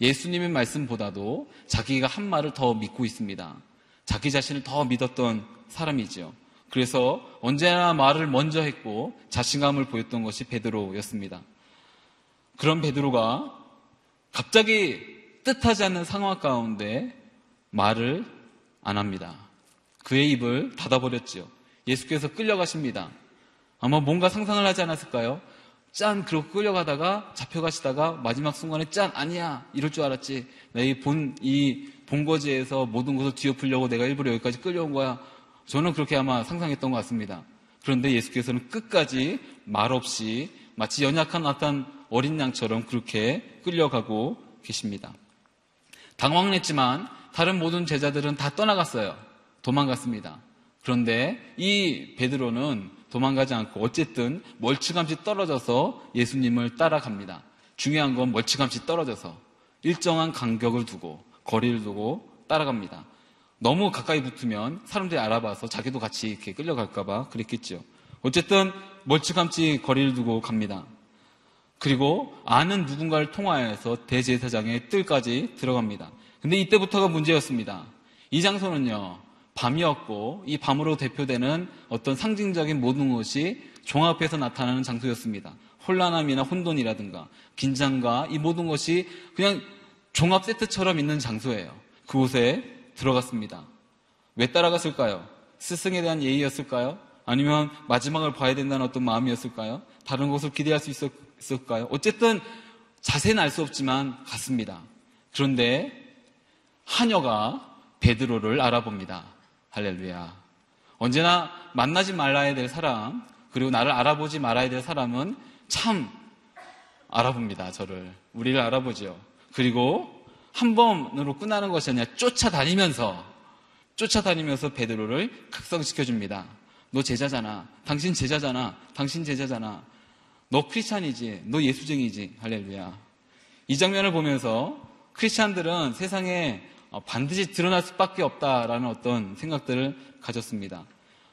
예수님의 말씀보다도 자기가 한 말을 더 믿고 있습니다. 자기 자신을 더 믿었던 사람이지요. 그래서 언제나 말을 먼저 했고 자신감을 보였던 것이 베드로였습니다. 그런 베드로가 갑자기 뜻하지 않는 상황 가운데 말을 안 합니다. 그의 입을 닫아버렸지요. 예수께서 끌려가십니다. 아마 뭔가 상상을 하지 않았을까요? 짠 그러고 끌려가다가 잡혀가시다가 마지막 순간에 짠 아니야 이럴 줄 알았지 내 본 이 본거지에서 모든 것을 뒤엎으려고 내가 일부러 여기까지 끌려온 거야 저는 그렇게 아마 상상했던 것 같습니다 그런데 예수께서는 끝까지 말없이 마치 연약한 어떤 어린 양처럼 그렇게 끌려가고 계십니다 당황했지만 다른 모든 제자들은 다 떠나갔어요 도망갔습니다 그런데 이 베드로는 도망가지 않고 어쨌든 멀찌감치 떨어져서 예수님을 따라갑니다. 중요한 건 멀찌감치 떨어져서 일정한 간격을 두고 거리를 두고 따라갑니다. 너무 가까이 붙으면 사람들이 알아봐서 자기도 같이 이렇게 끌려갈까봐 그랬겠죠. 어쨌든 멀찌감치 거리를 두고 갑니다. 그리고 아는 누군가를 통하여서 대제사장의 뜰까지 들어갑니다. 근데 이때부터가 문제였습니다. 이 장소는요, 밤이었고 이 밤으로 대표되는 어떤 상징적인 모든 것이 종합해서 나타나는 장소였습니다. 혼란함이나 혼돈이라든가 긴장과 이 모든 것이 그냥 종합 세트처럼 있는 장소예요. 그곳에 들어갔습니다. 왜 따라갔을까요? 스승에 대한 예의였을까요? 아니면 마지막을 봐야 된다는 어떤 마음이었을까요? 다른 곳을 기대할 수 있었을까요? 어쨌든 자세는 알 수 없지만 갔습니다. 그런데 하녀가 베드로를 알아봅니다. 할렐루야. 언제나 만나지 말아야 될 사람, 그리고 나를 알아보지 말아야 될 사람은 참 알아봅니다, 저를. 우리를 알아보죠. 그리고 한 번으로 끝나는 것이 아니라 쫓아다니면서, 쫓아다니면서 베드로를 각성시켜 줍니다. 너 제자잖아. 당신 제자잖아. 당신 제자잖아. 너 크리스찬이지. 너 예수쟁이지. 할렐루야. 이 장면을 보면서 크리스찬들은 세상에 어, 반드시 드러날 수밖에 없다라는 어떤 생각들을 가졌습니다.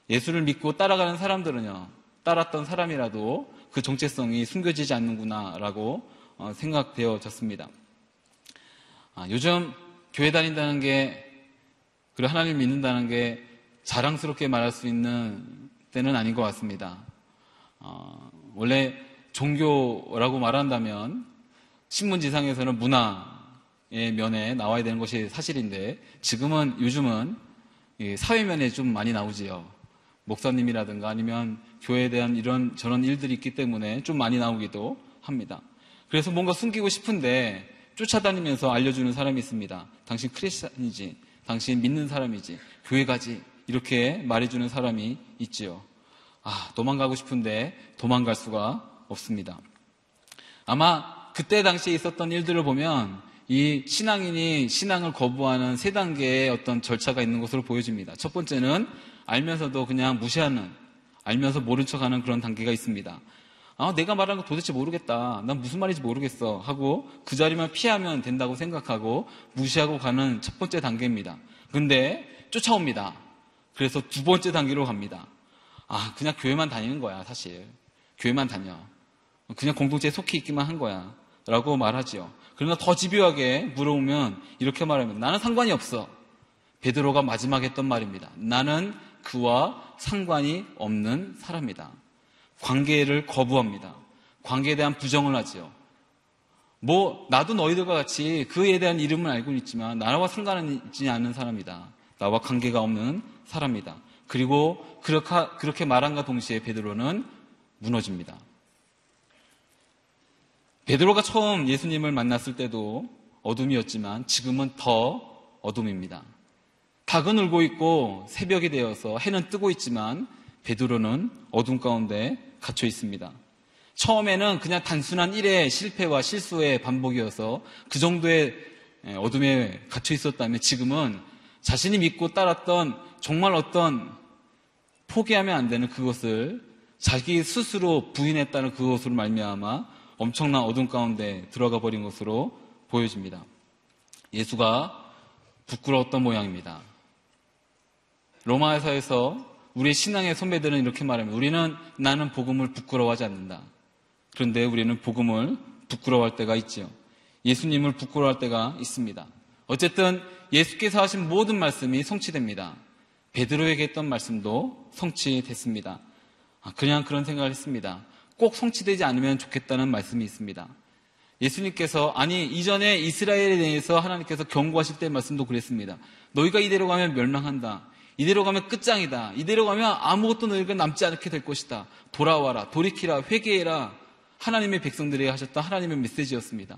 예수를 믿고 따라가는 사람들은요, 따랐던 사람이라도 그 정체성이 숨겨지지 않는구나라고 어, 생각되어졌습니다. 아, 요즘 교회 다닌다는 게, 그리고 하나님 믿는다는 게 자랑스럽게 말할 수 있는 때는 아닌 것 같습니다. 어, 원래 종교라고 말한다면 신문지상에서는 문화, 면에 나와야 되는 것이 사실인데 지금은 요즘은 사회면에 좀 많이 나오지요. 목사님이라든가 아니면 교회에 대한 이런 저런 일들이 있기 때문에 좀 많이 나오기도 합니다. 그래서 뭔가 숨기고 싶은데 쫓아다니면서 알려주는 사람이 있습니다. 당신 크리스찬이지, 당신 믿는 사람이지, 교회 가지 이렇게 말해주는 사람이 있지요. 아, 도망가고 싶은데 도망갈 수가 없습니다. 아마 그때 당시에 있었던 일들을 보면 이 신앙인이 신앙을 거부하는 세 단계의 어떤 절차가 있는 것으로 보여집니다. 첫 번째는 알면서도 그냥 무시하는, 알면서 모른 척하는 그런 단계가 있습니다. 아, 내가 말하는 거 도대체 모르겠다. 난 무슨 말인지 모르겠어. 하고 그 자리만 피하면 된다고 생각하고 무시하고 가는 첫 번째 단계입니다. 근데 쫓아옵니다. 그래서 두 번째 단계로 갑니다. 아, 그냥 교회만 다니는 거야, 사실. 교회만 다녀. 그냥 공동체에 속해 있기만 한 거야. 라고 말하지요. 그러나 더 집요하게 물어보면 이렇게 말하면 나는 상관이 없어. 베드로가 마지막에 했던 말입니다. 나는 그와 상관이 없는 사람이다. 관계를 거부합니다. 관계에 대한 부정을 하지요. 뭐 나도 너희들과 같이 그에 대한 이름을 알고 있지만 나와 상관은 있지 않는 사람이다. 나와 관계가 없는 사람이다. 그리고 그렇게, 그렇게 말한과 동시에 베드로는 무너집니다. 베드로가 처음 예수님을 만났을 때도 어둠이었지만 지금은 더 어둠입니다. 닭은 울고 있고 새벽이 되어서 해는 뜨고 있지만 베드로는 어둠 가운데 갇혀 있습니다. 처음에는 그냥 단순한 일의 실패와 실수의 반복이어서 그 정도의 어둠에 갇혀 있었다면 지금은 자신이 믿고 따랐던 정말 어떤 포기하면 안 되는 그것을 자기 스스로 부인했다는 그것으로 말미암아 엄청난 어둠 가운데 들어가 버린 것으로 보여집니다. 예수가 부끄러웠던 모양입니다. 로마에서에서 우리의 신앙의 선배들은 이렇게 말합니다. 우리는 나는 복음을 부끄러워하지 않는다. 그런데 우리는 복음을 부끄러워할 때가 있지요. 예수님을 부끄러워할 때가 있습니다. 어쨌든 예수께서 하신 모든 말씀이 성취됩니다. 베드로에게 했던 말씀도 성취됐습니다. 아, 그냥 그런 생각을 했습니다. 꼭 성취되지 않으면 좋겠다는 말씀이 있습니다. 예수님께서 아니 이전에 이스라엘에 대해서 하나님께서 경고하실 때 말씀도 그랬습니다. 너희가 이대로 가면 멸망한다. 이대로 가면 끝장이다. 이대로 가면 아무것도 너희가 남지 않게 될 것이다. 돌아와라. 돌이키라. 회개해라. 하나님의 백성들에게 하셨던 하나님의 메시지였습니다.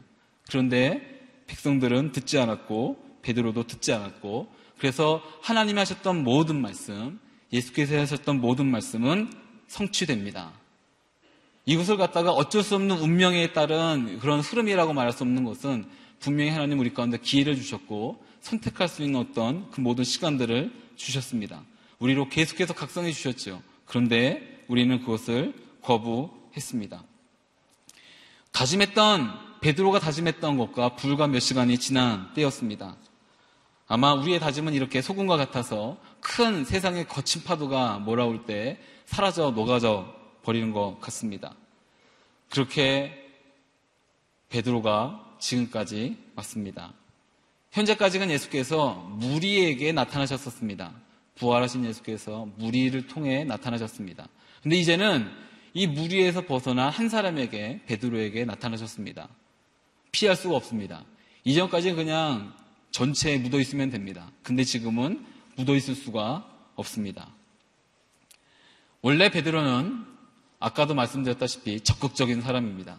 그런데 백성들은 듣지 않았고 베드로도 듣지 않았고 그래서 하나님이 하셨던 모든 말씀, 예수께서 하셨던 모든 말씀은 성취됩니다. 이것을 갖다가 어쩔 수 없는 운명에 따른 그런 흐름이라고 말할 수 없는 것은 분명히 하나님 우리 가운데 기회를 주셨고 선택할 수 있는 어떤 그 모든 시간들을 주셨습니다. 우리로 계속해서 각성해 주셨죠. 그런데 우리는 그것을 거부했습니다. 다짐했던 베드로가 다짐했던 것과 불과 몇 시간이 지난 때였습니다. 아마 우리의 다짐은 이렇게 소금과 같아서 큰 세상의 거친 파도가 몰아올 때 사라져 녹아져 버리는 것 같습니다. 그렇게 베드로가 지금까지 왔습니다. 현재까지는 예수께서 무리에게 나타나셨었습니다. 부활하신 예수께서 무리를 통해 나타나셨습니다. 근데 이제는 이 무리에서 벗어난 한 사람에게 베드로에게 나타나셨습니다. 피할 수가 없습니다. 이전까지는 그냥 전체에 묻어 있으면 됩니다. 근데 지금은 묻어 있을 수가 없습니다. 원래 베드로는 아까도 말씀드렸다시피 적극적인 사람입니다.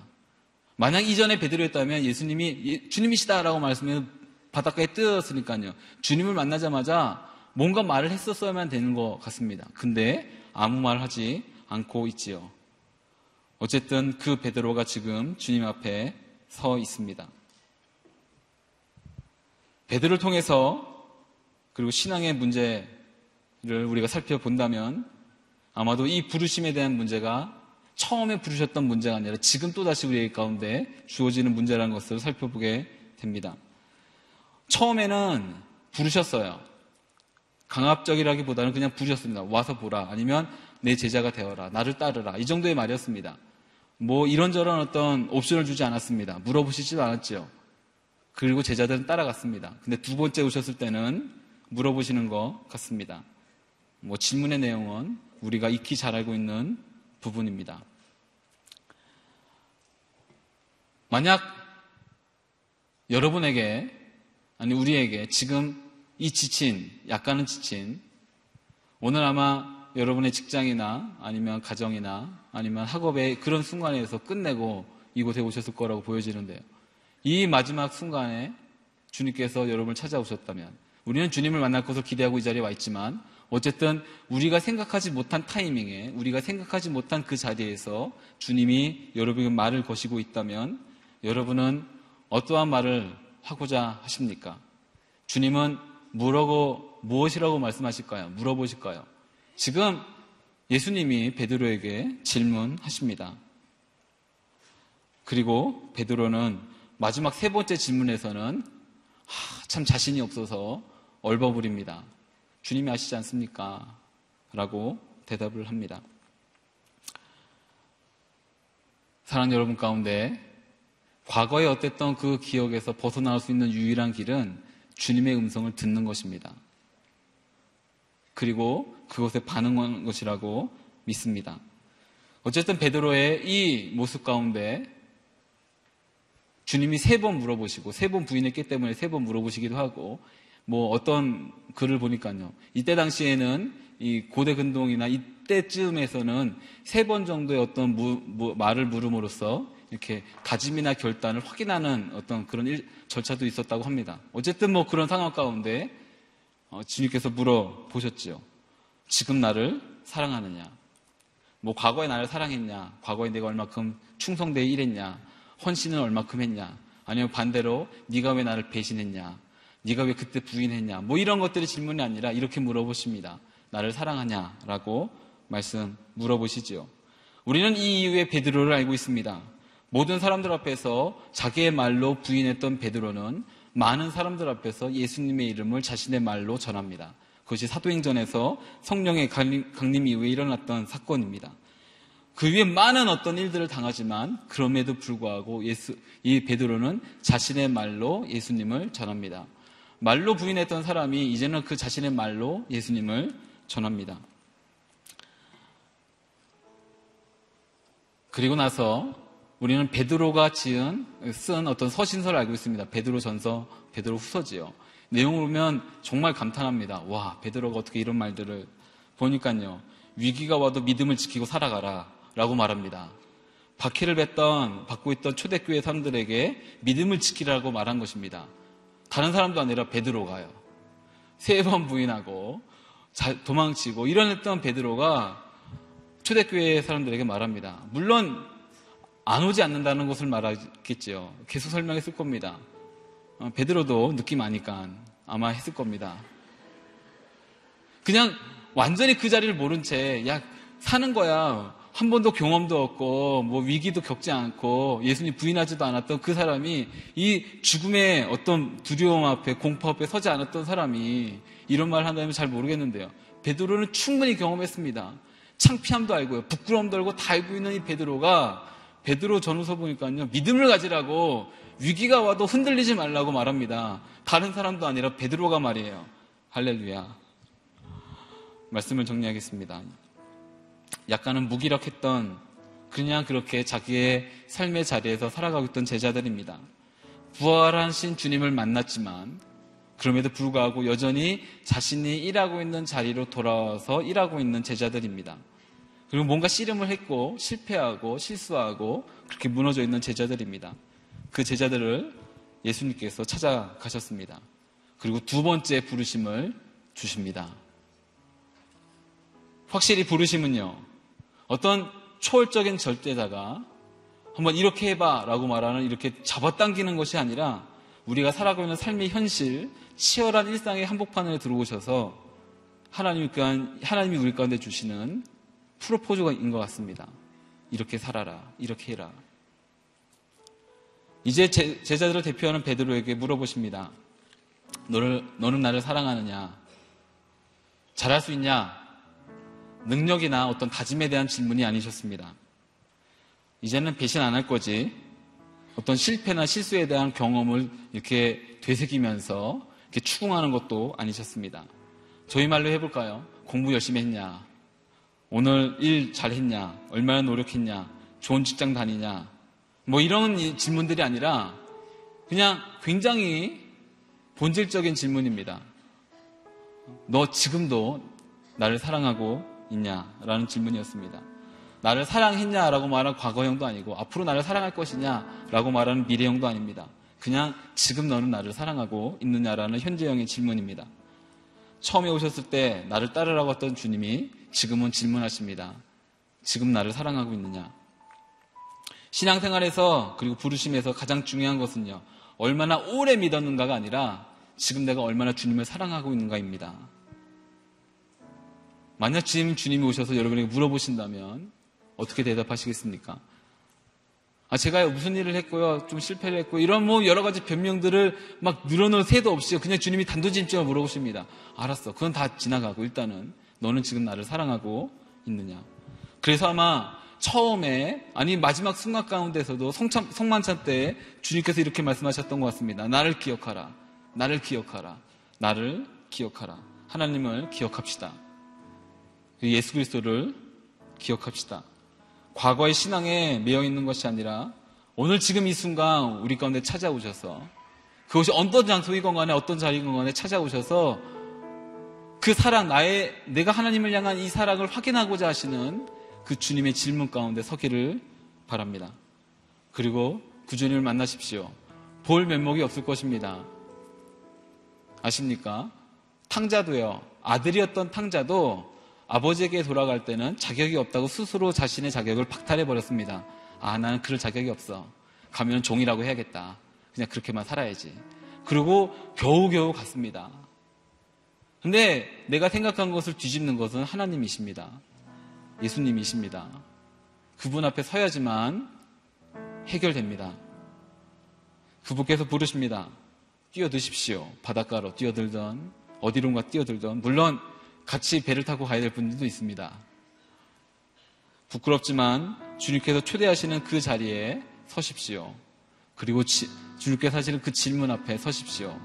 만약 이전에 베드로였다면 예수님이 예, 주님이시다라고 말씀하면 바닷가에 뜨었으니까요. 주님을 만나자마자 뭔가 말을 했었어야만 되는 것 같습니다. 근데 아무 말 하지 않고 있지요. 어쨌든 그 베드로가 지금 주님 앞에 서 있습니다. 베드로를 통해서 그리고 신앙의 문제를 우리가 살펴본다면 아마도 이 부르심에 대한 문제가 처음에 부르셨던 문제가 아니라 지금 또다시 우리 가운데 주어지는 문제라는 것을 살펴보게 됩니다. 처음에는 부르셨어요. 강압적이라기보다는 그냥 부르셨습니다. 와서 보라. 아니면 내 제자가 되어라. 나를 따르라. 이 정도의 말이었습니다. 뭐 이런저런 어떤 옵션을 주지 않았습니다. 물어보시지도 않았죠. 그리고 제자들은 따라갔습니다. 근데 두 번째 오셨을 때는 물어보시는 것 같습니다. 뭐 질문의 내용은 우리가 익히 잘 알고 있는 부분입니다. 만약 여러분에게, 아니, 우리에게 지금 이 지친, 약간은 지친, 오늘 아마 여러분의 직장이나 아니면 가정이나 아니면 학업의 그런 순간에서 끝내고 이곳에 오셨을 거라고 보여지는데요. 이 마지막 순간에 주님께서 여러분을 찾아오셨다면 우리는 주님을 만날 것을 기대하고 이 자리에 와 있지만 어쨌든 우리가 생각하지 못한 타이밍에 우리가 생각하지 못한 그 자리에서 주님이 여러분에게 말을 거시고 있다면 여러분은 어떠한 말을 하고자 하십니까? 주님은 뭐라고 무엇이라고 말씀하실까요? 물어보실까요? 지금 예수님이 베드로에게 질문하십니다. 그리고 베드로는 마지막 세 번째 질문에서는 하, 참 자신이 없어서 얼버무립니다. 주님이 아시지 않습니까? 라고 대답을 합니다. 사랑 여러분 가운데 과거에 어땠던 그 기억에서 벗어나올 수 있는 유일한 길은 주님의 음성을 듣는 것입니다. 그리고 그것에 반응하는 것이라고 믿습니다. 어쨌든 베드로의 이 모습 가운데 주님이 세 번 물어보시고 세 번 부인했기 때문에 세 번 물어보시기도 하고 뭐 어떤 글을 보니까요. 이때 당시에는 이 고대 근동이나 이때쯤에서는 세 번 정도의 어떤 무, 무, 말을 물음으로써 이렇게 다짐이나 결단을 확인하는 어떤 그런 일, 절차도 있었다고 합니다. 어쨌든 뭐 그런 상황 가운데 어, 주님께서 물어보셨지요. 지금 나를 사랑하느냐? 뭐 과거에 나를 사랑했냐? 과거에 내가 얼마큼 충성되어 일했냐? 헌신을 얼마큼 했냐? 아니면 반대로 네가 왜 나를 배신했냐? 네가 왜 그때 부인했냐? 뭐 이런 것들이 질문이 아니라 이렇게 물어보십니다. 나를 사랑하냐라고 말씀 물어보시지요. 우리는 이 이후에 베드로를 알고 있습니다. 모든 사람들 앞에서 자기의 말로 부인했던 베드로는 많은 사람들 앞에서 예수님의 이름을 자신의 말로 전합니다. 그것이 사도행전에서 성령의 강림 이후에 일어났던 사건입니다. 그 위에 많은 어떤 일들을 당하지만 그럼에도 불구하고 예수, 이 베드로는 자신의 말로 예수님을 전합니다. 말로 부인했던 사람이 이제는 그 자신의 말로 예수님을 전합니다. 그리고 나서 우리는 베드로가 지은 쓴 어떤 서신서를 알고 있습니다. 베드로 전서, 베드로 후서지요. 내용을 보면 정말 감탄합니다. 와, 베드로가 어떻게 이런 말들을 보니까요. 위기가 와도 믿음을 지키고 살아가라 라고 말합니다. 박해를 뱉던, 받고 있던 초대교회 사람들에게 믿음을 지키라고 말한 것입니다. 다른 사람도 아니라 베드로가요. 세 번 부인하고 도망치고 이런 했던 베드로가 초대교회 사람들에게 말합니다. 물론 안 오지 않는다는 것을 말하겠지요. 계속 설명했을 겁니다. 어, 베드로도 느낌 아니까 아마 했을 겁니다. 그냥 완전히 그 자리를 모른 채, 야, 사는 거야. 한 번도 경험도 없고, 뭐 위기도 겪지 않고, 예수님 부인하지도 않았던 그 사람이 이 죽음의 어떤 두려움 앞에, 공포 앞에 서지 않았던 사람이 이런 말을 한다면 잘 모르겠는데요. 베드로는 충분히 경험했습니다. 창피함도 알고요. 부끄러움도 알고 다 알고 있는 이 베드로가 베드로 전후서 보니까요. 믿음을 가지라고 위기가 와도 흔들리지 말라고 말합니다. 다른 사람도 아니라 베드로가 말이에요. 할렐루야. 말씀을 정리하겠습니다. 약간은 무기력했던 그냥 그렇게 자기의 삶의 자리에서 살아가고 있던 제자들입니다. 부활하신 주님을 만났지만 그럼에도 불구하고 여전히 자신이 일하고 있는 자리로 돌아와서 일하고 있는 제자들입니다. 그리고 뭔가 씨름을 했고 실패하고 실수하고 그렇게 무너져 있는 제자들입니다. 그 제자들을 예수님께서 찾아가셨습니다. 그리고 두 번째 부르심을 주십니다. 확실히 부르심은요, 어떤 초월적인 절대자가 한번 이렇게 해봐 라고 말하는 이렇게 잡아당기는 것이 아니라 우리가 살아가고 있는 삶의 현실, 치열한 일상의 한복판에 들어오셔서 하나님이, 하나님이 우리 가운데 주시는 프로포즈인 것 같습니다. 이렇게 살아라. 이렇게 해라. 이제 제, 제자들을 대표하는 베드로에게 물어보십니다. 너를, 너는 나를 사랑하느냐? 잘할 수 있냐? 능력이나 어떤 다짐에 대한 질문이 아니셨습니다. 이제는 배신 안 할 거지. 어떤 실패나 실수에 대한 경험을 이렇게 되새기면서 이렇게 추궁하는 것도 아니셨습니다. 저희 말로 해볼까요? 공부 열심히 했냐? 오늘 일 잘했냐? 얼마나 노력했냐? 좋은 직장 다니냐? 뭐 이런 질문들이 아니라 그냥 굉장히 본질적인 질문입니다. 너 지금도 나를 사랑하고 있냐? 라는 질문이었습니다. 나를 사랑했냐라고 말하는 과거형도 아니고 앞으로 나를 사랑할 것이냐라고 말하는 미래형도 아닙니다. 그냥 지금 너는 나를 사랑하고 있느냐라는 현재형의 질문입니다. 처음에 오셨을 때 나를 따르라고 했던 주님이 지금은 질문하십니다. 지금 나를 사랑하고 있느냐? 신앙생활에서 그리고 부르심에서 가장 중요한 것은요. 얼마나 오래 믿었는가가 아니라 지금 내가 얼마나 주님을 사랑하고 있는가입니다. 만약 주님이 오셔서 여러분에게 물어보신다면 어떻게 대답하시겠습니까? 아, 제가 무슨 일을 했고요. 좀 실패를 했고, 이런 뭐 여러 가지 변명들을 막 늘어놓을 새도 없이 그냥 주님이 단도직입적으로 물어보십니다. 알았어. 그건 다 지나가고, 일단은 너는 지금 나를 사랑하고 있느냐. 그래서 아마 처음에, 아니, 마지막 순간 가운데서도 성참, 성만찬 때 주님께서 이렇게 말씀하셨던 것 같습니다. 나를 기억하라. 나를 기억하라. 나를 기억하라. 하나님을 기억합시다. 예수 그리스도를 기억합시다. 과거의 신앙에 매여 있는 것이 아니라 오늘 지금 이 순간 우리 가운데 찾아오셔서 그것이 어떤 장소이건 간에 어떤 자리건 간에 찾아오셔서 그 사랑, 나의, 내가 하나님을 향한 이 사랑을 확인하고자 하시는 그 주님의 질문 가운데 서기를 바랍니다. 그리고 그 주님을 만나십시오. 볼 면목이 없을 것입니다. 아십니까? 탕자도요. 아들이었던 탕자도 아버지에게 돌아갈 때는 자격이 없다고 스스로 자신의 자격을 박탈해 버렸습니다. 아, 나는 그럴 자격이 없어. 가면 종이라고 해야겠다. 그냥 그렇게만 살아야지. 그리고 겨우겨우 갔습니다. 근데 내가 생각한 것을 뒤집는 것은 하나님이십니다. 예수님이십니다. 그분 앞에 서야지만 해결됩니다. 그분께서 부르십니다. 뛰어드십시오. 바닷가로 뛰어들던 어디론가 뛰어들던 물론 같이 배를 타고 가야 될 분들도 있습니다. 부끄럽지만 주님께서 초대하시는 그 자리에 서십시오. 그리고 지, 주님께서 하시는 그 질문 앞에 서십시오.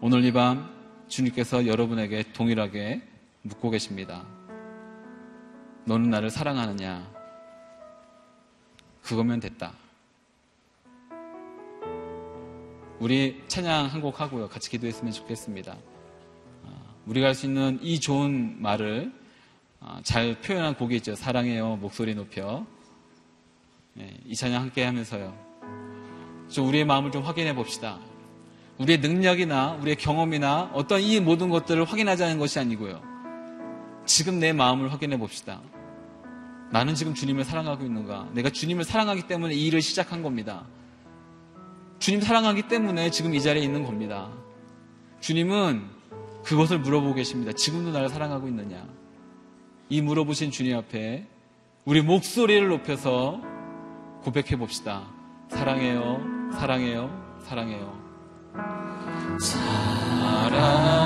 오늘 이 밤 주님께서 여러분에게 동일하게 묻고 계십니다. 너는 나를 사랑하느냐? 그거면 됐다. 우리 찬양 한 곡 하고요. 같이 기도했으면 좋겠습니다. 우리가 할 수 있는 이 좋은 말을 아, 잘 표현한 곡이 있죠. 사랑해요. 목소리 높여. 네, 이 찬양 함께 하면서요. 좀 우리의 마음을 좀 확인해 봅시다. 우리의 능력이나 우리의 경험이나 어떤 이 모든 것들을 확인하자는 것이 아니고요. 지금 내 마음을 확인해 봅시다. 나는 지금 주님을 사랑하고 있는가? 내가 주님을 사랑하기 때문에 이 일을 시작한 겁니다. 주님 사랑하기 때문에 지금 이 자리에 있는 겁니다. 주님은 그것을 물어보고 계십니다. 지금도 나를 사랑하고 있느냐? 이 물어보신 주님 앞에 우리 목소리를 높여서 고백해 봅시다. 사랑해요, 사랑해요, 사랑해요. 사랑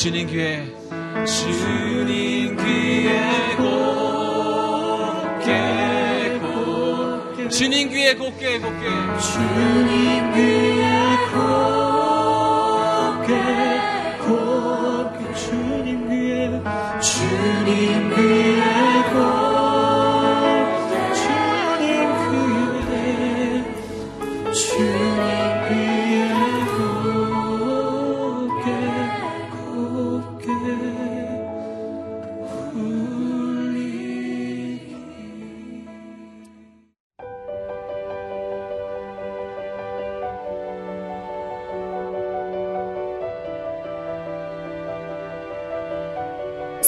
주님 귀에 주님 귀에 곱게 곱게. 주님 귀에 곱게 곱게. 주님 귀에 곱게 곱게. 주님 귀에 주님 귀에 곱게. 주님 귀에 주님